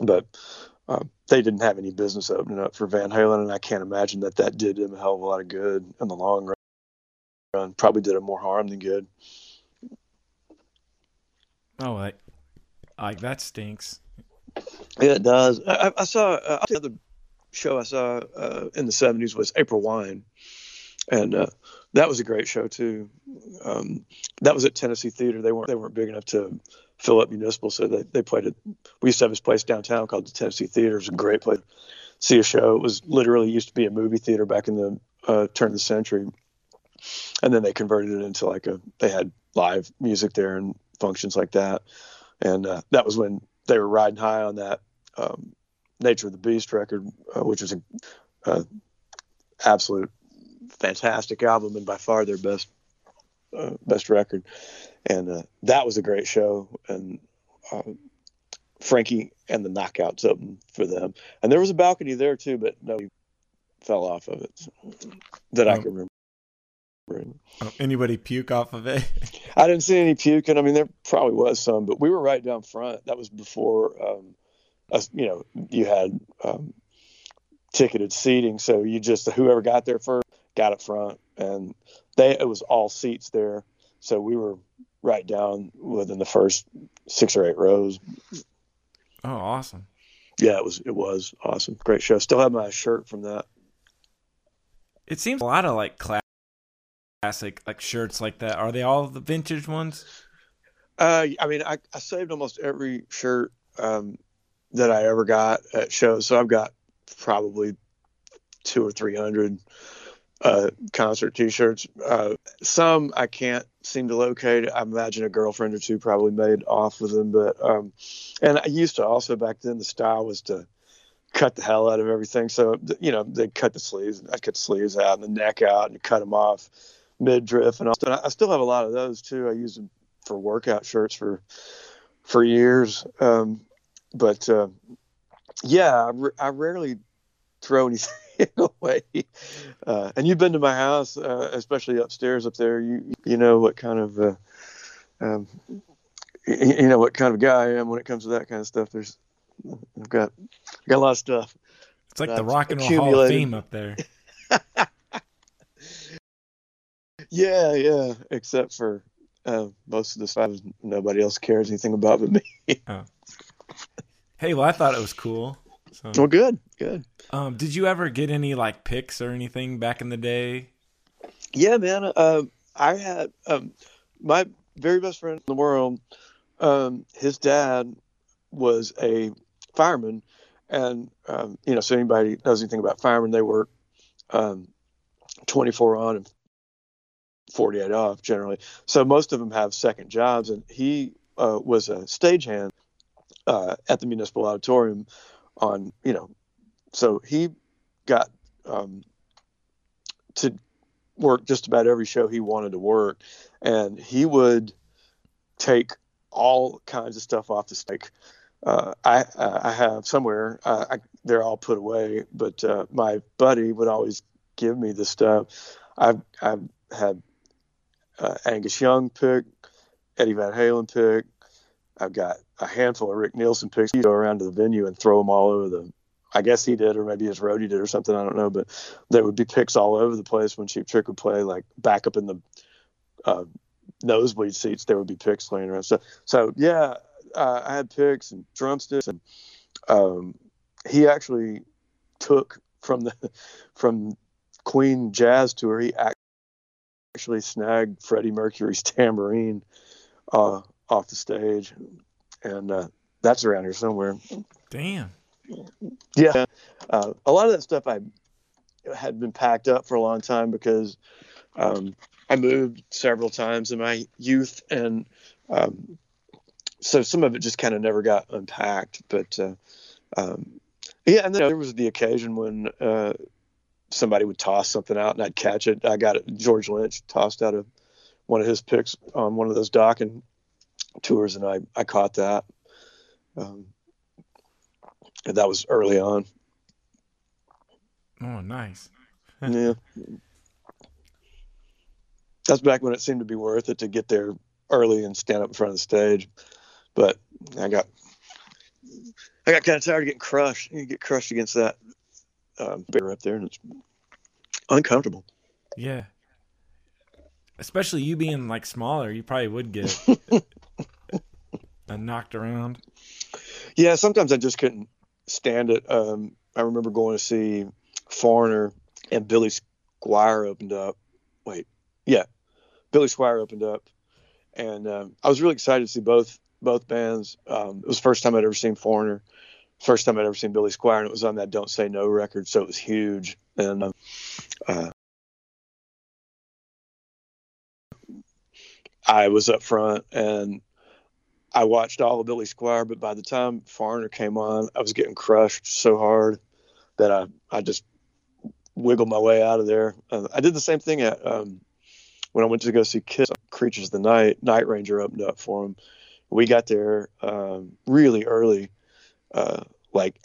but uh, they didn't have any business opening up for Van Halen, and I can't imagine that that did them a hell of a lot of good in the long run. Probably did them more harm than good. Oh, like, like that stinks. Yeah, it does. I, I saw uh, the other show I saw uh, in the '70s was April Wine, and uh, that was a great show too. Um, that was at Tennessee Theater. They weren't they weren't big enough to up municipal. So they, they played it. We used to have this place downtown called the Tennessee Theater. It was a great place to see a show. It was literally used to be a movie theater back in the uh, turn of the century. And then they converted it into like a, they had live music there and functions like that. And uh, that was when they were riding high on that um, Nature of the Beast record, uh, which was an uh, absolute fantastic album and by far their best uh, best record and uh, that was a great show. And uh, Frankie and the Knockouts opened for them, and there was a balcony there too, but nobody fell off of it that I oh. can remember. Oh, anybody puke off of it? I didn't see any puking. I mean, there probably was some, but we were right down front. That was before, um, us, you know, you had um, ticketed seating, so you just whoever got there first got up front, and they it was all seats there, so we were right down within the first six or eight rows. Oh, awesome! Yeah, it was it was awesome, great show. Still have my shirt from that. It seems a lot of like classic like shirts like that. Are they all the vintage ones? Uh, I mean, I, I saved almost every shirt um, that I ever got at shows, so I've got probably two or three hundred uh, concert T-shirts. Uh, some I can't seem to locate. I imagine a girlfriend or two probably made off with them, but um, and I used to also back then the style was to cut the hell out of everything. So you know they cut the sleeves, I'd cut the sleeves out and the neck out and cut them off mid drift, and I still have a lot of those too. I use them for workout shirts for for years. Um, but uh, yeah, I, I rarely throw anything away. Uh, and you've been to my house, uh, especially upstairs up there. You you know what kind of uh, um, you know what kind of guy I am when it comes to that kind of stuff. There's I've got I've got a lot of stuff. It's like the Rock and Roll Hall of Fame up there. yeah, yeah. Except for uh, most of the stuff nobody else cares anything about but me. oh. Hey, well, I thought it was cool. So. Well, good, good. Um, did you ever get any like picks or anything back in the day? Yeah, man. Uh, I had um, my very best friend in the world. Um, his dad was a fireman, and um, you know, so anybody knows anything about firemen, they work um, 24 on and 48 off generally. So most of them have second jobs, and he uh, was a stagehand uh, at the municipal auditorium on you know so he got um, to work just about every show he wanted to work and he would take all kinds of stuff off the stake uh, I uh, I have somewhere uh, I, they're all put away, but uh, my buddy would always give me the stuff. I've I've had uh, Angus Young pick, Eddie Van Halen pick. I've got a handful of Rick Nielsen picks. You go around to the venue and throw them all over the. I guess he did, or maybe his roadie did, or something. I don't know, but there would be picks all over the place when Cheap Trick would play, like back up in the uh, nosebleed seats. There would be picks laying around. So, so yeah, uh, I had picks and drumsticks, and um, he actually took from the from Queen Jazz tour. He actually snagged Freddie Mercury's tambourine uh, off the stage, and uh, that's around here somewhere. Damn. Yeah, uh, a lot of that stuff I had been packed up for a long time because um, I moved several times in my youth, and um, so some of it just kind of never got unpacked. But uh, um, yeah, and then there was the occasion when uh, somebody would toss something out and I'd catch it. I got it. George Lynch tossed out of one of his picks on one of those Dokken tours, and I I caught that. Um, and that was early on. Oh, nice. yeah. That's back when it seemed to be worth it to get there early and stand up in front of the stage. But I got I got kind of tired of getting crushed. You get crushed against that um, bear up there, and it's uncomfortable. Yeah. Especially you being like smaller, you probably would get knocked around. Yeah, sometimes I just couldn't stand it. Um, I remember going to see Foreigner and Billy Squier opened up. Wait, yeah, Billy Squier opened up, and um, I was really excited to see both both bands. Um, it was the first time I'd ever seen Foreigner, first time I'd ever seen Billy Squier, and it was on that "Don't Say No" record, so it was huge. And uh, uh, I was up front, and I watched all of Billy Squier, but by the time Foreigner came on, I was getting crushed so hard that I I just wiggled my way out of there. Uh, I did the same thing at um, when I went to go see Kiss Creatures of the Night. Night Ranger opened up for him. We got there um, really early, uh, like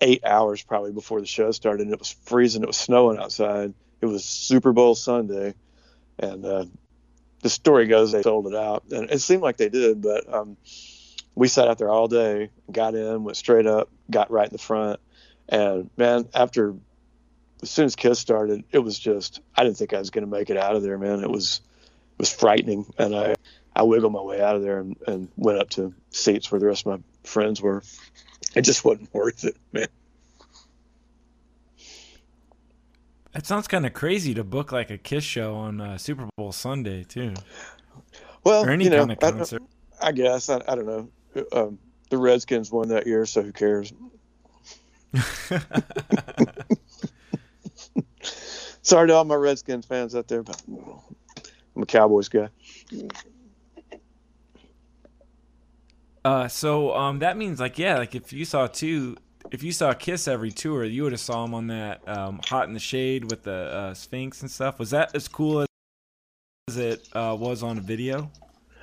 eight hours probably before the show started. And it was freezing. It was snowing outside. It was Super Bowl Sunday, and uh, the story goes they sold it out, and it seemed like they did, but um, we sat out there all day, got in, went straight up, got right in the front, and man, after as soon as Kiss started, it was just I didn't think I was going to make it out of there, man. It was it was frightening, and I I wiggled my way out of there and, and went up to seats where the rest of my friends were. It just wasn't worth it, man. It sounds kind of crazy to book like a Kiss show on uh, Super Bowl Sunday too. Well, or any you know, kind of concert. I, I guess I, I don't know. Um, the Redskins won that year, so who cares? Sorry to all my Redskins fans out there, but I'm a Cowboys guy. Uh, so um, that means like yeah, like if you saw two, if you saw Kiss every tour, you would have saw them on that um, Hot in the Shade with the uh, Sphinx and stuff. Was that as cool as it uh, was on a video?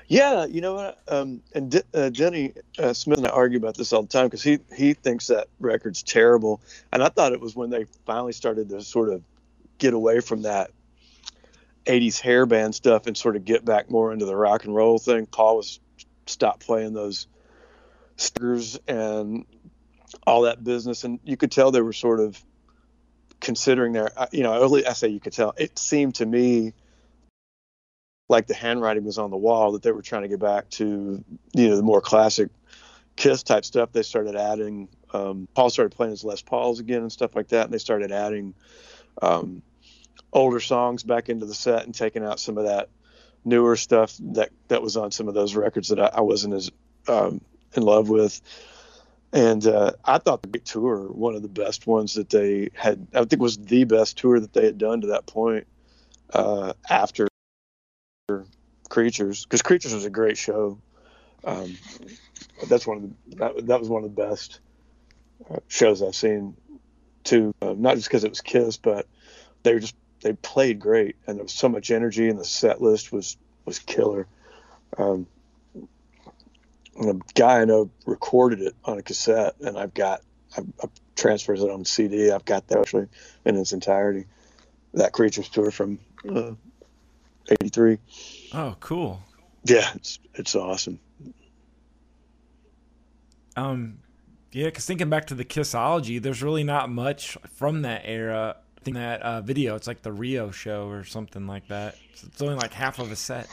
Yeah, you know what? Um, and D- uh, Denny uh, Smith and I argue about this all the time because he he thinks that record's terrible, and I thought it was when they finally started to sort of get away from that 80s hair band stuff and sort of get back more into the rock and roll thing. Paul was stopped playing those stickers and all that business, and you could tell they were sort of considering their, uh, you know, I say you could tell. It seemed to me like the handwriting was on the wall that they were trying to get back to, you know, the more classic Kiss type stuff. They started adding. Um, Paul started playing his Les Pauls again and stuff like that, and they started adding um, older songs back into the set and taking out some of that newer stuff that that was on some of those records that I, I wasn't as um, in love with. And uh, I thought the big tour, one of the best ones that they had, I think was the best tour that they had done to that point uh, after Creatures, because Creatures was a great show. Um, that's one of the that, that was one of the best uh, shows I've seen too. Uh, not just because it was Kiss, but they were just they played great, and there was so much energy, and the set list was was killer. Um, a guy I know recorded it on a cassette, and I've got I've, I've transferred it on CD. I've got that actually in its entirety. That Creatures tour from '83. Uh, oh, cool. Yeah, it's it's awesome. Um, yeah, because thinking back to the Kissology, there's really not much from that era. I think that uh, video, it's like the Rio show or something like that. It's only like half of a set.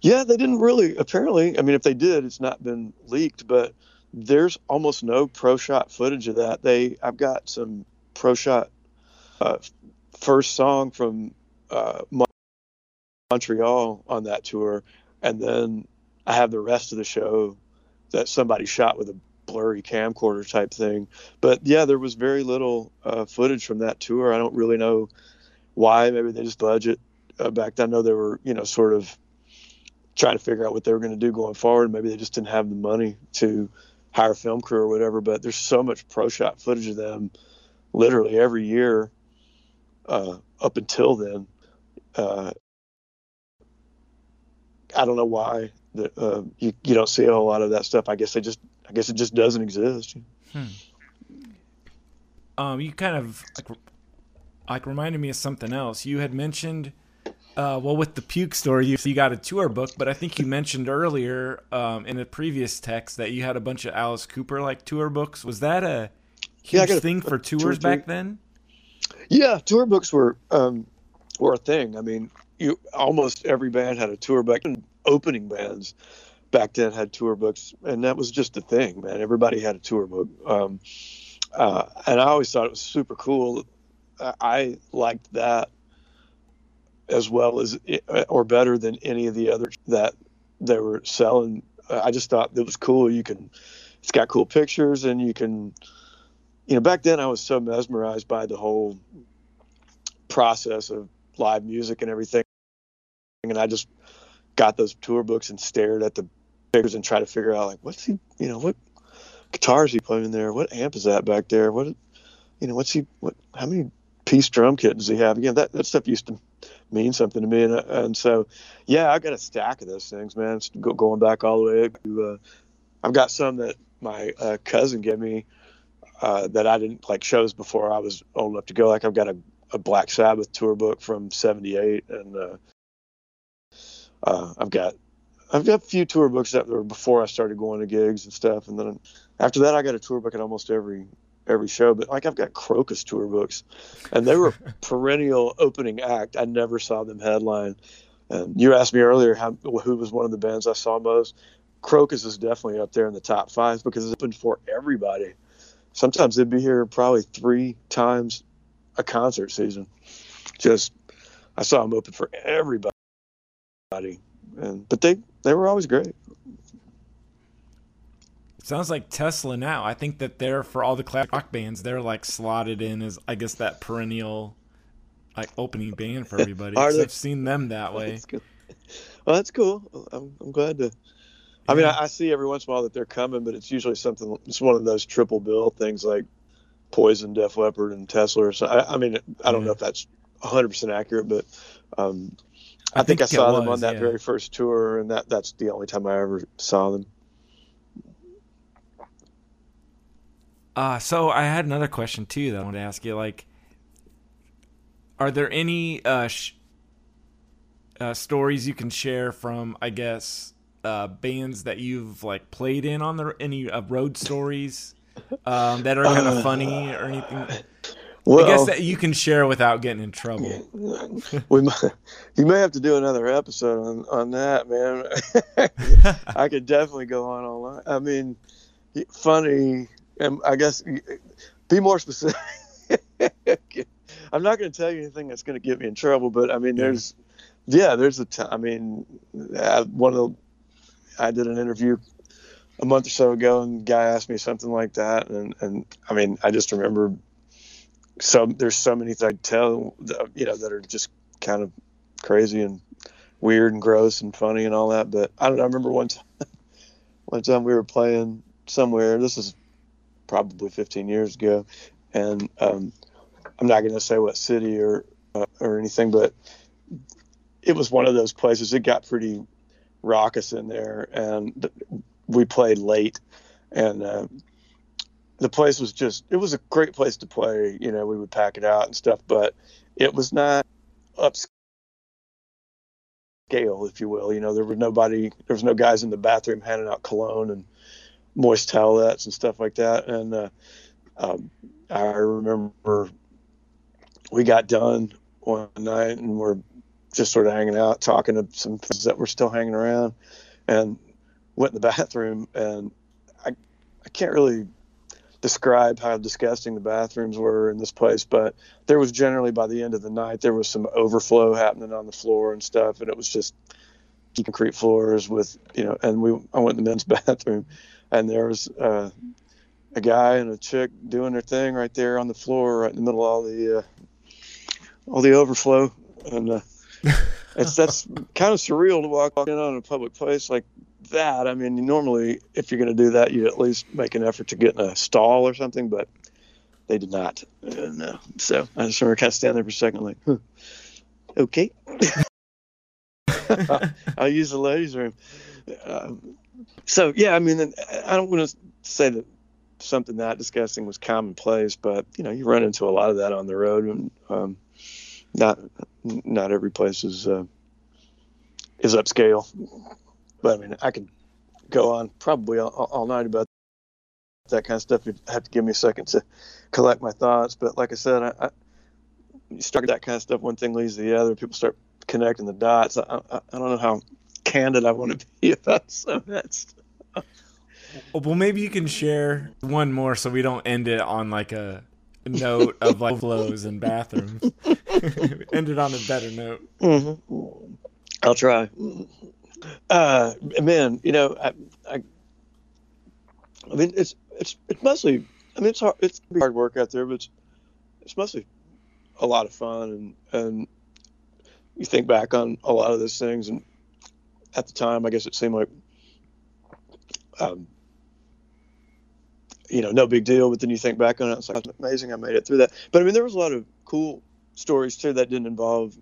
Yeah, they didn't really. Apparently, I mean, if they did, it's not been leaked. But there's almost no pro shot footage of that. They, I've got some pro shot uh, first song from uh, Montreal on that tour, and then I have the rest of the show that somebody shot with a blurry camcorder type thing. But yeah, there was very little uh, footage from that tour. I don't really know why. Maybe they just budget uh, back then. I know they were, you know, sort of trying to figure out what they were going to do going forward. Maybe they just didn't have the money to hire a film crew or whatever. But there's so much pro shot footage of them, literally every year uh, up until then. Uh, I don't know why uh, you you don't see a whole lot of that stuff. I guess they just I guess it just doesn't exist. Hmm. Um, you kind of like like reminded me of something else. You had mentioned uh, well, with the puke story, you, you got a tour book, but I think you mentioned earlier um, in a previous text that you had a bunch of Alice Cooper like tour books. Was that a huge yeah, thing a, for tours tour back then? Yeah, tour books were um, were a thing. I mean, you almost every band had a tour book. And Opening bands back then had tour books, and that was just a thing, man. Everybody had a tour book, um, uh, and I always thought it was super cool. I liked that as well as eh, or better than any of the others that they were selling. I just thought it was cool. You can, it's got cool pictures, and you can, you know, back then I was so mesmerized by the whole process of live music and everything, and I just got those tour books and stared at the pictures and tried to figure out like what's he, you know, what guitar is he playing there? What amp is that back there? What, you know, what's he, what, how many piece drum kit does he have? Again, that that stuff used to mean something to me. And, and so, yeah, I've got a stack of those things, man. Go, going back all the way to, uh, I've got some that my uh, cousin gave me uh, that I didn't like shows before I was old enough to go. Like I've got a, a Black Sabbath tour book from '78, and uh, uh, I've got I've got a few tour books that were before I started going to gigs and stuff. And then after that, I got a tour book at almost every every show, but like I've got Krokus tour books, and they were perennial opening act. I never saw them headline. And you asked me earlier how who was one of the bands I saw most. Krokus is definitely up there in the top five because it's open for everybody. Sometimes they'd be here probably three times a concert season. Just I saw them open for everybody, and but they they were always great. Sounds like Tesla now. I think that they're for all the classic rock bands, they're like slotted in as I guess that perennial like opening band for everybody. Are they? I've seen them that way. That's. Well, that's cool. I'm, I'm glad to. I mean, I, I see every once in a while that they're coming, but it's usually something. It's one of those triple bill things like Poison, Def Leppard, and Tesla. Or so. I, I mean, I don't Yeah. know if that's 100 percent accurate, but um, I I, think, I think it saw them on that yeah. very first tour, and that that's the only time I ever saw them. Uh, so I had another question too that I wanted to ask you. Like, are there any uh, sh- uh, stories you can share from, I guess, uh, bands that you've like played in on the any uh, road stories um, that are kind of funny or anything? Well, I guess that you can share without getting in trouble. we might, you may have to do another episode on, on that, man. I could definitely go on all night. I mean, funny, and I guess be more specific. I'm not going to tell you anything that's going to get me in trouble, but I mean, there's, yeah, there's a time. I mean, uh, one of the, I did an interview a month or so ago, and the guy asked me something like that, and and I mean, I just remember. So there's so many things I tell, you know, that are just kind of crazy and weird and gross and funny and all that. But I don't know. I remember one time, one time we were playing somewhere. This is probably 15 years ago, and um, I'm not going to say what city or uh, or anything, but it was one of those places. It got pretty raucous in there, and we played late, and uh, the place was just. It was a great place to play. You know, we would pack it out and stuff, but it was not upscale, if you will. You know, there was nobody. There was no guys in the bathroom handing out cologne and moist towelettes and stuff like that. And uh, um, I remember we got done one night and we're just sort of hanging out, talking to some friends that were still hanging around, and went in the bathroom. And I, I can't really describe how disgusting the bathrooms were in this place, but there was generally by the end of the night there was some overflow happening on the floor and stuff, and it was just concrete floors with you know. And we I went in the men's bathroom, and there was uh, a guy and a chick doing their thing right there on the floor, right in the middle of all the uh, all the overflow, and uh, it's that's kind of surreal to walk in on a public place like that. I mean, normally if you're going to do that, you at least make an effort to get in a stall or something, but they did not. And, uh, so I just remember kind of standing there for a second, like, huh, okay, I'll use the ladies' room. Um, so yeah, I mean, I don't want to say that something that disgusting was commonplace, but you know, you run into a lot of that on the road, and um, not not every place is uh, is upscale. But I mean, I could go on probably all, all night about that kind of stuff. You'd have to give me a second to collect my thoughts. But like I said, I, I you start that kind of stuff. One thing leads to the other. People start connecting the dots. I, I, I don't know how candid I want to be about some of that stuff. Well, maybe you can share one more so we don't end it on like a note of like flows and bathrooms. end it on a better note. Mm-hmm. I'll try. Uh, man, you know, I, I, I mean, it's it's it's mostly. I mean, it's hard. It's hard work out there, but it's it's mostly a lot of fun, and and you think back on a lot of those things, and at the time, I guess it seemed like, um, you know, no big deal. But then you think back on it, it's like amazing. I made it through that. But I mean, there was a lot of cool stories too that didn't involve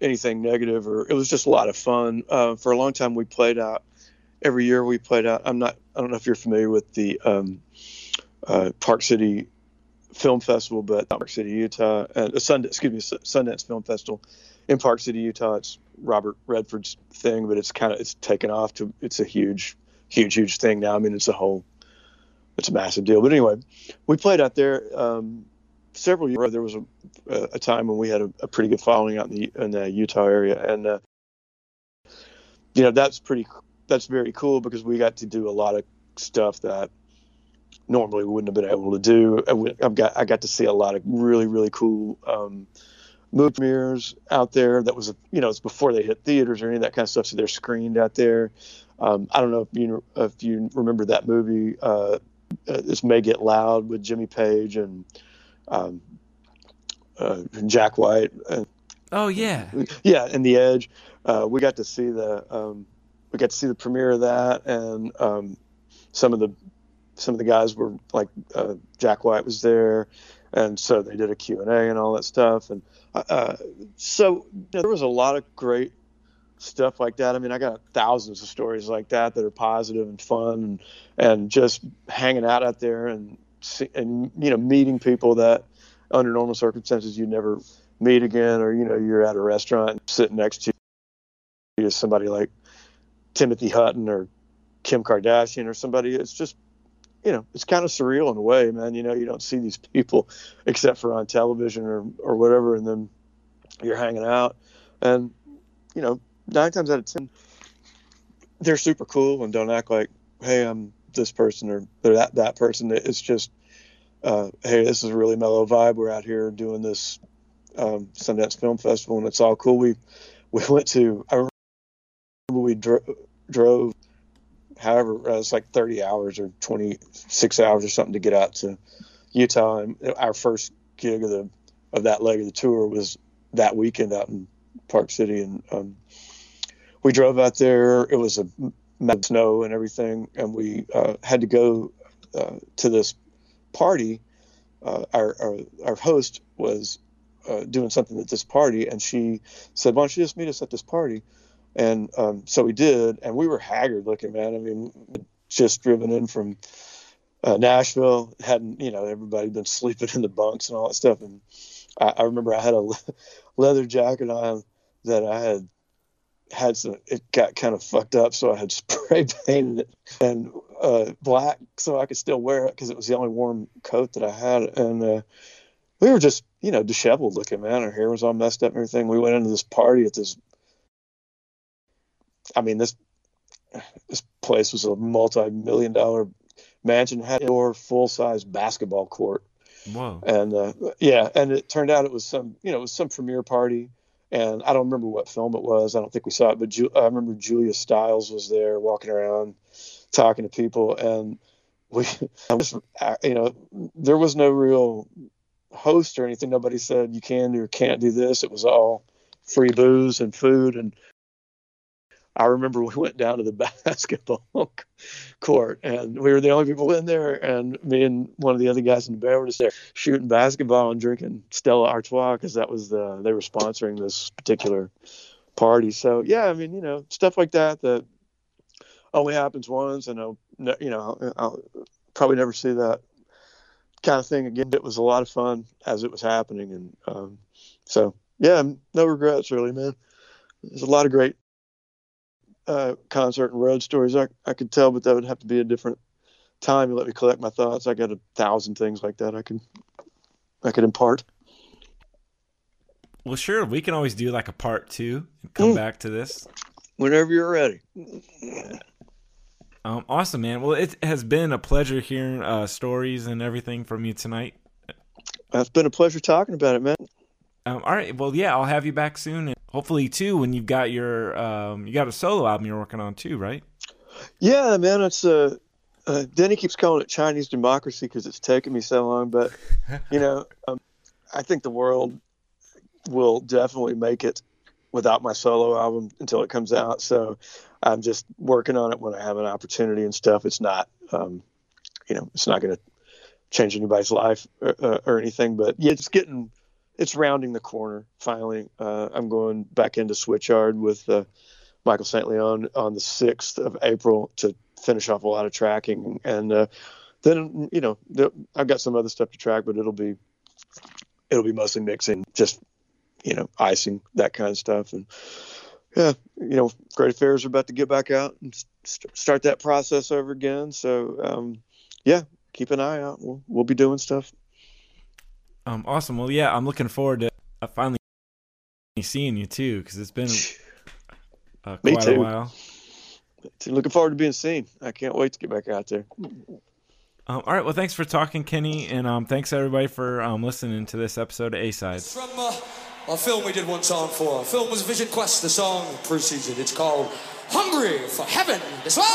anything negative or it was just a lot of fun uh, for a long time we played out every year we played out i'm not i don't know if you're familiar with the um, uh, park city film festival but park city utah and uh, sundance excuse me sundance film festival in park city utah it's robert redford's thing but it's kind of it's taken off to it's a huge huge huge thing now i mean it's a whole it's a massive deal. But anyway, we played out there um, several years. Ago. There was a, a time when we had a, a, pretty good following out in the, in the Utah area, and uh, you know that's pretty that's very cool because we got to do a lot of stuff that normally we wouldn't have been able to do. I've got I got to see a lot of really really cool um, movie premieres out there. That was you know it's before they hit theaters or any of that kind of stuff, so they're screened out there. Um, I don't know if you if you remember that movie. Uh, this may get loud with Jimmy Page and um, uh, Jack White. And, oh yeah, yeah, and The Edge. Uh, we got to see the um, we got to see the premiere of that, and um, some of the some of the guys were like uh, Jack White was there, and so they did a Q and A and all that stuff, and uh, so you know, there was a lot of great stuff like that. I mean, I got thousands of stories like that that are positive and fun, and and just hanging out out there and and you know meeting people that under normal circumstances you never meet again, or you know you're at a restaurant sitting next to you somebody like Timothy Hutton or Kim Kardashian or somebody. It's just you know, it's kind of surreal in a way, man. You know, you don't see these people except for on television or, or whatever, and then you're hanging out. And, you know, nine times out of ten, they're super cool and don't act like, hey, I'm this person or they're that that person. It's just, uh, hey, this is a really mellow vibe. We're out here doing this um, Sundance Film Festival, and it's all cool. We we went to. I remember we dro- drove however, uh, it's like 30 hours or 26 hours or something to get out to Utah. And our first gig of the of that leg of the tour was that weekend out in Park City, and um, we drove out there. It was a mad snow and everything, and we uh, had to go uh, to this party. Uh, our, our, our host was uh, doing something at this party, and she said, "Why don't you just meet us at this party?" And um, so we did, and we were haggard looking, man. I mean, just driven in from uh, Nashville, hadn't you know everybody been sleeping in the bunks and all that stuff. And I, I remember I had a leather jacket on that I had had some. It got kind of fucked up, so I had spray painted it and uh, black so I could still wear it because it was the only warm coat that I had. And uh, we were just you know disheveled looking, man. Our hair was all messed up and everything. We went into this party at this I mean, this this place was a multi-million dollar mansion had indoor full-size basketball court. Wow. And uh, yeah, and it turned out it was some you know it was some premiere party, and I don't remember what film it was. I don't think we saw it, but Ju- I remember Julia Stiles was there walking around, talking to people, and we was, you know there was no real host or anything. Nobody said you can or can't do this. It was all free booze and food and I remember we went down to the basketball court and we were the only people in there. And me and one of the other guys in the band were just there shooting basketball and drinking Stella Artois because that was the, they were sponsoring this particular party. So, yeah, I mean, you know, stuff like that that only happens once. And, I'll, you know, I'll probably never see that kind of thing again. It was a lot of fun as it was happening. And um, so, yeah, no regrets really, man. There's a lot of great uh, concert and road stories I, I could tell, but that would have to be a different time. You let me collect my thoughts. I got a thousand things like that I can I could impart. Well, sure. We can always do like a part two and come mm. back to this whenever you're ready. Um, awesome, man. Well, it has been a pleasure hearing uh, stories and everything from you tonight. It's been a pleasure talking about it, man. Um, all right. Well, yeah, I'll have you back soon, and hopefully too when you've got your um, you got a solo album you're working on too, right? Yeah, man. It's uh, uh Denny keeps calling it Chinese democracy because it's taken me so long, but you know, um, I think the world will definitely make it without my solo album until it comes out. So I'm just working on it when I have an opportunity and stuff. It's not, um, you know, it's not going to change anybody's life or, uh, or, anything, but yeah, it's getting it's rounding the corner finally. Uh, I'm going back into Switchyard with uh, Michael St. Leon on the 6th of April to finish off a lot of tracking. And uh, then, you know, I've got some other stuff to track, but it'll be it'll be mostly mixing, just you know, icing that kind of stuff. And yeah, you know, Great Affairs are about to get back out and st- start that process over again. So um, yeah, keep an eye out. We'll we'll be doing stuff. Um, awesome. Well, yeah, I'm looking forward to uh, finally seeing you too, because it's been uh, Me quite a too. while. So looking forward to being seen. I can't wait to get back out there. Um, all right. Well, thanks for talking, Kenny, and um, thanks everybody for um, listening to this episode of A Sides. From uh, a film we did one song for. Our film was Vision Quest. The song precedes it. It's called Hungry for Heaven. This one.